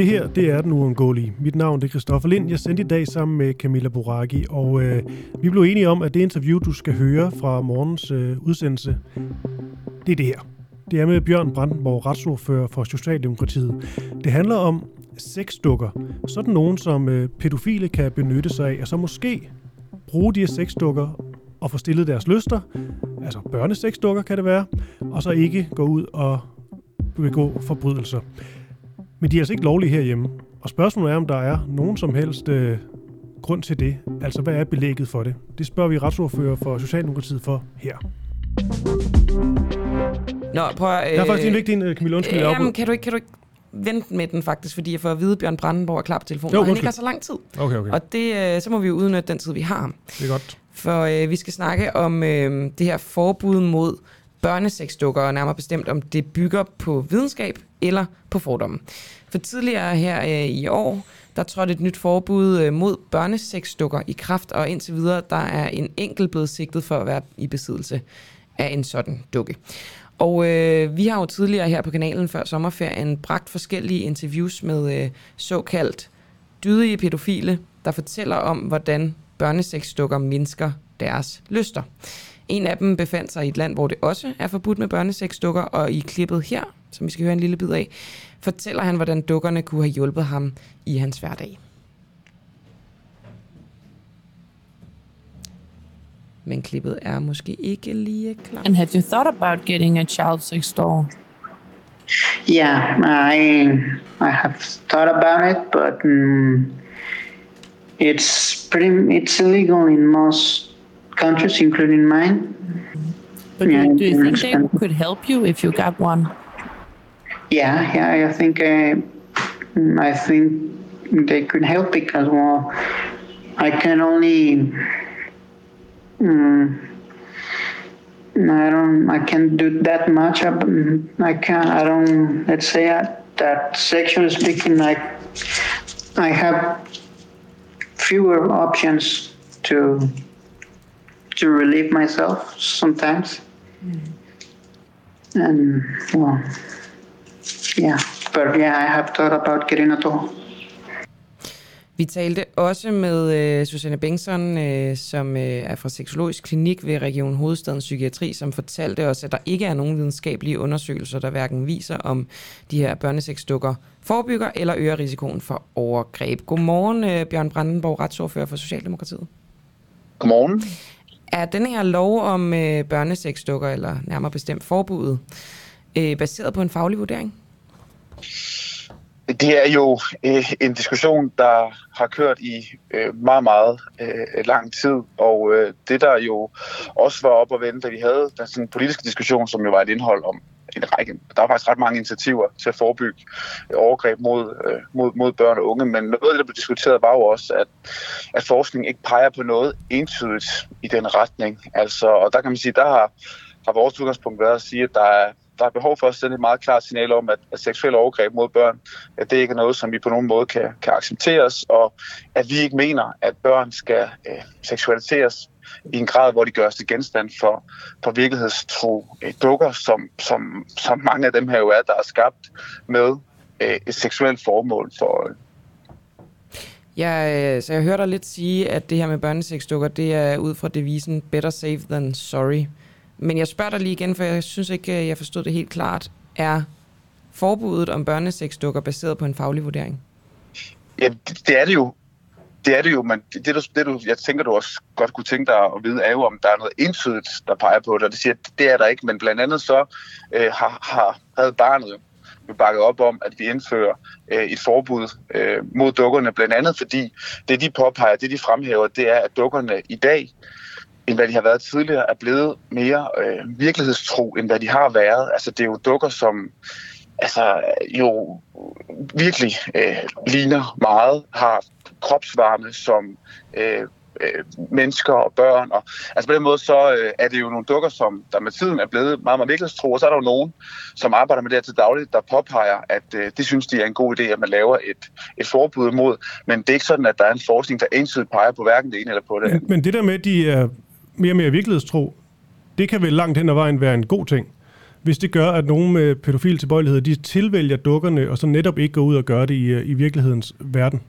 Det her, det er den uundgåelige. Mit navn det er Christoffer Lind. Jeg sendte i dag sammen med Camilla Boraki, og øh, vi blev enige om, at det interview, du skal høre fra morgens øh, udsendelse, det er det her. Det er med Bjørn Brandenborg, retsordfører for Socialdemokratiet. Det handler om sexdukker. Sådan nogen, som øh, pædofile kan benytte sig af, og så måske bruge de her sexdukker og få stillet deres lyster, altså børnesexdukker kan det være, og så ikke gå ud og begå forbrydelser. Men de er altså ikke lovlige herhjemme. Og spørgsmålet er, om der er nogen som helst øh, grund til det. Altså, hvad er belægget for det? Det spørger vi retsordfører for Socialdemokratiet for her. Nå, prøv at... Øh, der er faktisk en vigtig en, Camilla. Undskyld, øh, jamen, kan du ikke, kan du ikke vente med den faktisk, fordi jeg får at vide, at Bjørn Brandenborg er klar på telefonen, jo, og han ikke har så lang tid. Okay, okay. Og det, øh, så må vi jo udnytte den tid, vi har. Det er godt. For øh, vi skal snakke om øh, det her forbud mod børnesexdukker, og nærmere bestemt om det bygger på videnskab eller på fordomme. For tidligere her øh, i år, der trådte et nyt forbud øh, mod børnesexdukker i kraft, og indtil videre, der er en enkelt blevet sigtet for at være i besiddelse af en sådan dukke. Og øh, vi har jo tidligere her på kanalen før sommerferien bragt forskellige interviews med øh, såkaldt dydige pædofile, der fortæller om, hvordan børnesexdukker mindsker deres lyster. En af dem befandt sig i et land, hvor det også er forbudt med børnesexdukker, og i klippet her, som vi skal høre en lille bid af, fortæller han, hvordan dukkerne kunne have hjulpet ham i hans hverdag. Men klippet er måske ikke lige klar. And have you thought about getting a child sex doll? Yeah, I I have thought about it, but um, it's pretty it's illegal in most countries, including mine. But yeah, do you think they could help you if you got one? Yeah, yeah, I think uh, I think they could help because well, I can only. Um, I don't. I can't do that much. I can't. I don't. Let's say that sexually speaking, like I have fewer options to to relieve myself sometimes. Mm. And well, yeah, but yeah, I have thought about getting a doll. Vi talte også med øh, Susanne Bengtsson, øh, som øh, er fra Seksologisk Klinik ved Region Hovedstadens Psykiatri, som fortalte os, at der ikke er nogen videnskabelige undersøgelser, der hverken viser, om de her børnesexdukker forebygger eller øger risikoen for overgreb. Godmorgen, øh, Bjørn Brandenborg, retsordfører for Socialdemokratiet. Godmorgen. Er den her lov om øh, børnesexdukker, eller nærmere bestemt forbuddet, øh, baseret på en faglig vurdering? Det er jo øh, en diskussion, der har kørt i øh, meget, meget øh, lang tid, og øh, det der jo også var op og vende, da vi havde den sådan, politiske diskussion, som jo var et indhold om en række, der var faktisk ret mange initiativer til at forebygge overgreb mod, øh, mod, mod børn og unge, men noget af det, der blev diskuteret, var jo også, at, at forskning ikke peger på noget entydigt i den retning. Altså, og der kan man sige, der har, har vores udgangspunkt været at sige, at der er der er behov for at sende et meget klart signal om, at, at seksuelle overgreb mod børn, at det ikke er noget, som vi på nogen måde kan, kan accepteres, og at vi ikke mener, at børn skal øh, seksualiseres i en grad, hvor de gøres til genstand for, for virkelighedstro øh, dukker, som, som, som mange af dem her jo er, der er skabt med øh, et seksuelt formål for øje. Ja, øh, så jeg hørte dig lidt sige, at det her med børnesexdukker, det er ud fra devisen better safe than sorry. Men jeg spørger dig lige igen, for jeg synes ikke, øh, jeg forstod det helt klart. Er forbuddet om børnesexdukker baseret på en faglig vurdering? Ja, det, det er det jo. Det er det jo, men det, det, det du, jeg tænker, du også godt kunne tænke dig at vide, er jo, om der er noget entydigt, der peger på det, og det siger, det er der ikke, men blandt andet så øh, har, har havde barnet jo bakket op om, at vi indfører øh, et forbud øh, mod dukkerne, blandt andet fordi det, de påpeger, det de fremhæver, det er, at dukkerne i dag end hvad de har været tidligere, er blevet mere øh, virkelighedstro, end hvad de har været. Altså, det er jo dukker, som altså, jo virkelig øh, ligner meget, har kropsvarme, som øh, øh, mennesker og børn. Og, altså på den måde, så øh, er det jo nogle dukker, som der med tiden er blevet meget, meget virkelighedstro, og så er der jo nogen, som arbejder med det her til dagligt, der påpeger, at øh, det synes de er en god idé, at man laver et, et forbud imod. Men det er ikke sådan, at der er en forskning, der ensidigt peger på hverken det ene eller på det andet. Men det der med, at de er mere og mere virkelighedstro, det kan vel langt hen ad vejen være en god ting. hvis det gør, at nogle med pædofile tilbøjeligheder, de tilvælger dukkerne, og så netop ikke går ud og gør det i, øh, i virkelighedens verden?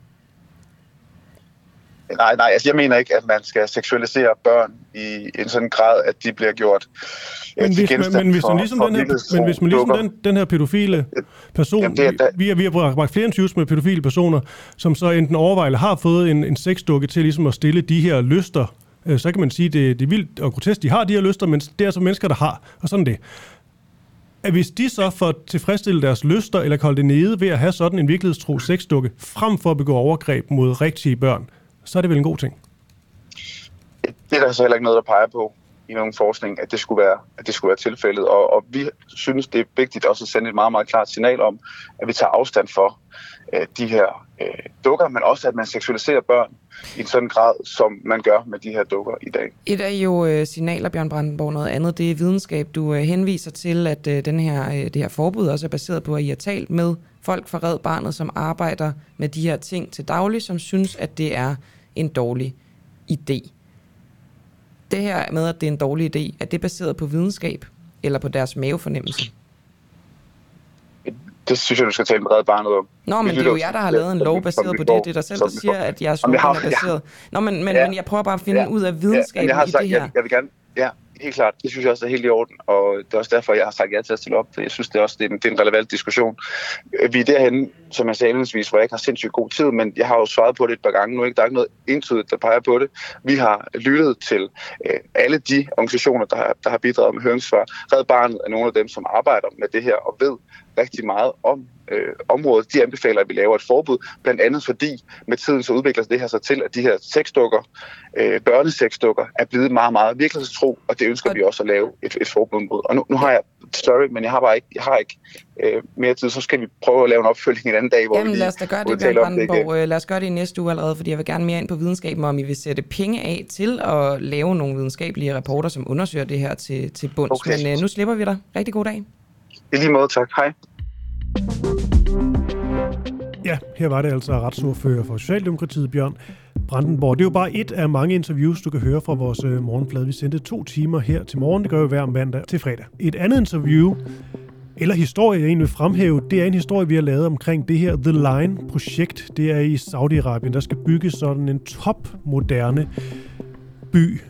Nej, nej, altså jeg mener ikke, at man skal seksualisere børn i en sådan grad, at de bliver gjort men hvis, men, men hvis man ligesom, den her, men hvis man ligesom den, den her pædofile person, Jamen, det er, da... vi, vi, vi har bragt flere interviews med pædofile personer, som så enten overvejer eller har fået en, en sexdukke til ligesom at stille de her lyster, øh, så kan man sige, det, det er vildt og grotesk, de har de her lyster, men det er altså mennesker, der har, og sådan det. At hvis de så får tilfredsstille deres lyster, eller kan holde det nede ved at have sådan en virkelighedstro sexdukke, frem for at begå overgreb mod rigtige børn, så er det vel en god ting? Det er der så heller ikke noget, der peger på i nogen forskning, at det skulle være, at det skulle være tilfældet. Og, og vi synes, det er vigtigt også at sende et meget, meget klart signal om, at vi tager afstand for øh, de her øh, dukker, men også at man seksualiserer børn i en sådan grad, som man gør med de her dukker i dag. Et er jo øh, signaler, Bjørn Brandenborg, noget andet, det er videnskab. Du øh, henviser til, at øh, den her, øh, det her forbud også er baseret på, at I har talt med folk fra Red Barnet, som arbejder med de her ting til daglig, som synes, at det er en dårlig idé. Det her med, at det er en dårlig idé, er det baseret på videnskab eller på deres mavefornemmelse? Det synes jeg, du skal tale med Red Barnet om. Nå, men det er jo jer, der har lavet en lov baseret på det. Det er der selv, der siger, at jeres er baseret. Nå, men, men, ja, men jeg prøver bare at finde ja, ud af videnskaben ja, i det her. Jeg, jeg vil gerne, ja, helt klart. Det synes jeg også er helt i orden, og det er også derfor, jeg har sagt ja til at stille op. Jeg synes det er også, det er en, det er en relevant diskussion. Vi er derhen, som jeg sagde indledningsvis, hvor jeg ikke har sindssygt god tid, men jeg har jo svaret på det et par gange nu. Ikke? Der er ikke noget entydigt, der peger på det. Vi har lyttet til øh, alle de organisationer, der har, der har bidraget med høringssvar. Red Barnet er nogle af dem, som arbejder med det her og ved rigtig meget om øh, området, de anbefaler, at vi laver et forbud, blandt andet fordi med tiden så udvikler det her sig til, at de her sexdukker, øh, børnesexdukker, er blevet meget, meget virkelighedstro, og det ønsker og... vi også at lave et, et forbud mod. Og nu, nu har jeg, sorry, men jeg har bare ikke, jeg har ikke øh, mere tid, så skal vi prøve at lave en opfølging en anden dag, hvor Jamen, vi lad os da gøre det, Bjørn Brandenborg. Øh, lad os gøre det i næste uge allerede, fordi jeg vil gerne mere ind på videnskaben, om I vil sætte penge af til at lave nogle videnskabelige rapporter, som undersøger det her til, til bunds. Okay. Men øh, nu slipper vi dig. Rigtig god dag. I lige måde, tak. Hej. Ja, her var det altså retsordfører for Socialdemokratiet, Bjørn Brandenborg. Det er jo bare et af mange interviews, du kan høre fra vores øh, morgenflade. Vi sendte to timer her til morgen. Det gør vi hver mandag til fredag. Et andet interview, eller historie, jeg egentlig vil fremhæve, det er en historie, vi har lavet omkring det her The Line-projekt. Det er i Saudi-Arabien. Der skal bygges sådan en topmoderne by.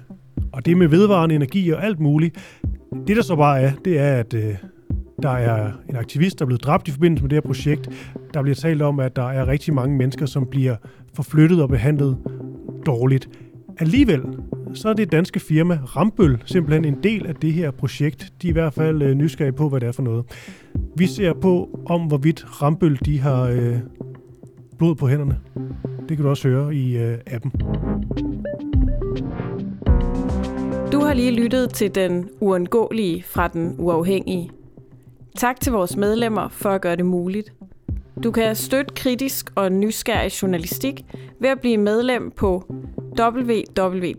Og det med vedvarende energi og alt muligt. Det der så bare er, det er, at øh, der er en aktivist, der er blevet dræbt i forbindelse med det her projekt. Der bliver talt om, at der er rigtig mange mennesker, som bliver forflyttet og behandlet dårligt. Alligevel, så er det danske firma Rambøl simpelthen en del af det her projekt. De er i hvert fald øh, nysgerrige på, hvad det er for noget. Vi ser på, om hvorvidt Rambøl de har øh, blod på hænderne. Det kan du også høre i øh, appen. Du har lige lyttet til den uundgåelige fra den uafhængige. Tak til vores medlemmer for at gøre det muligt. Du kan støtte kritisk og nysgerrig journalistik ved at blive medlem på www.duah.dk.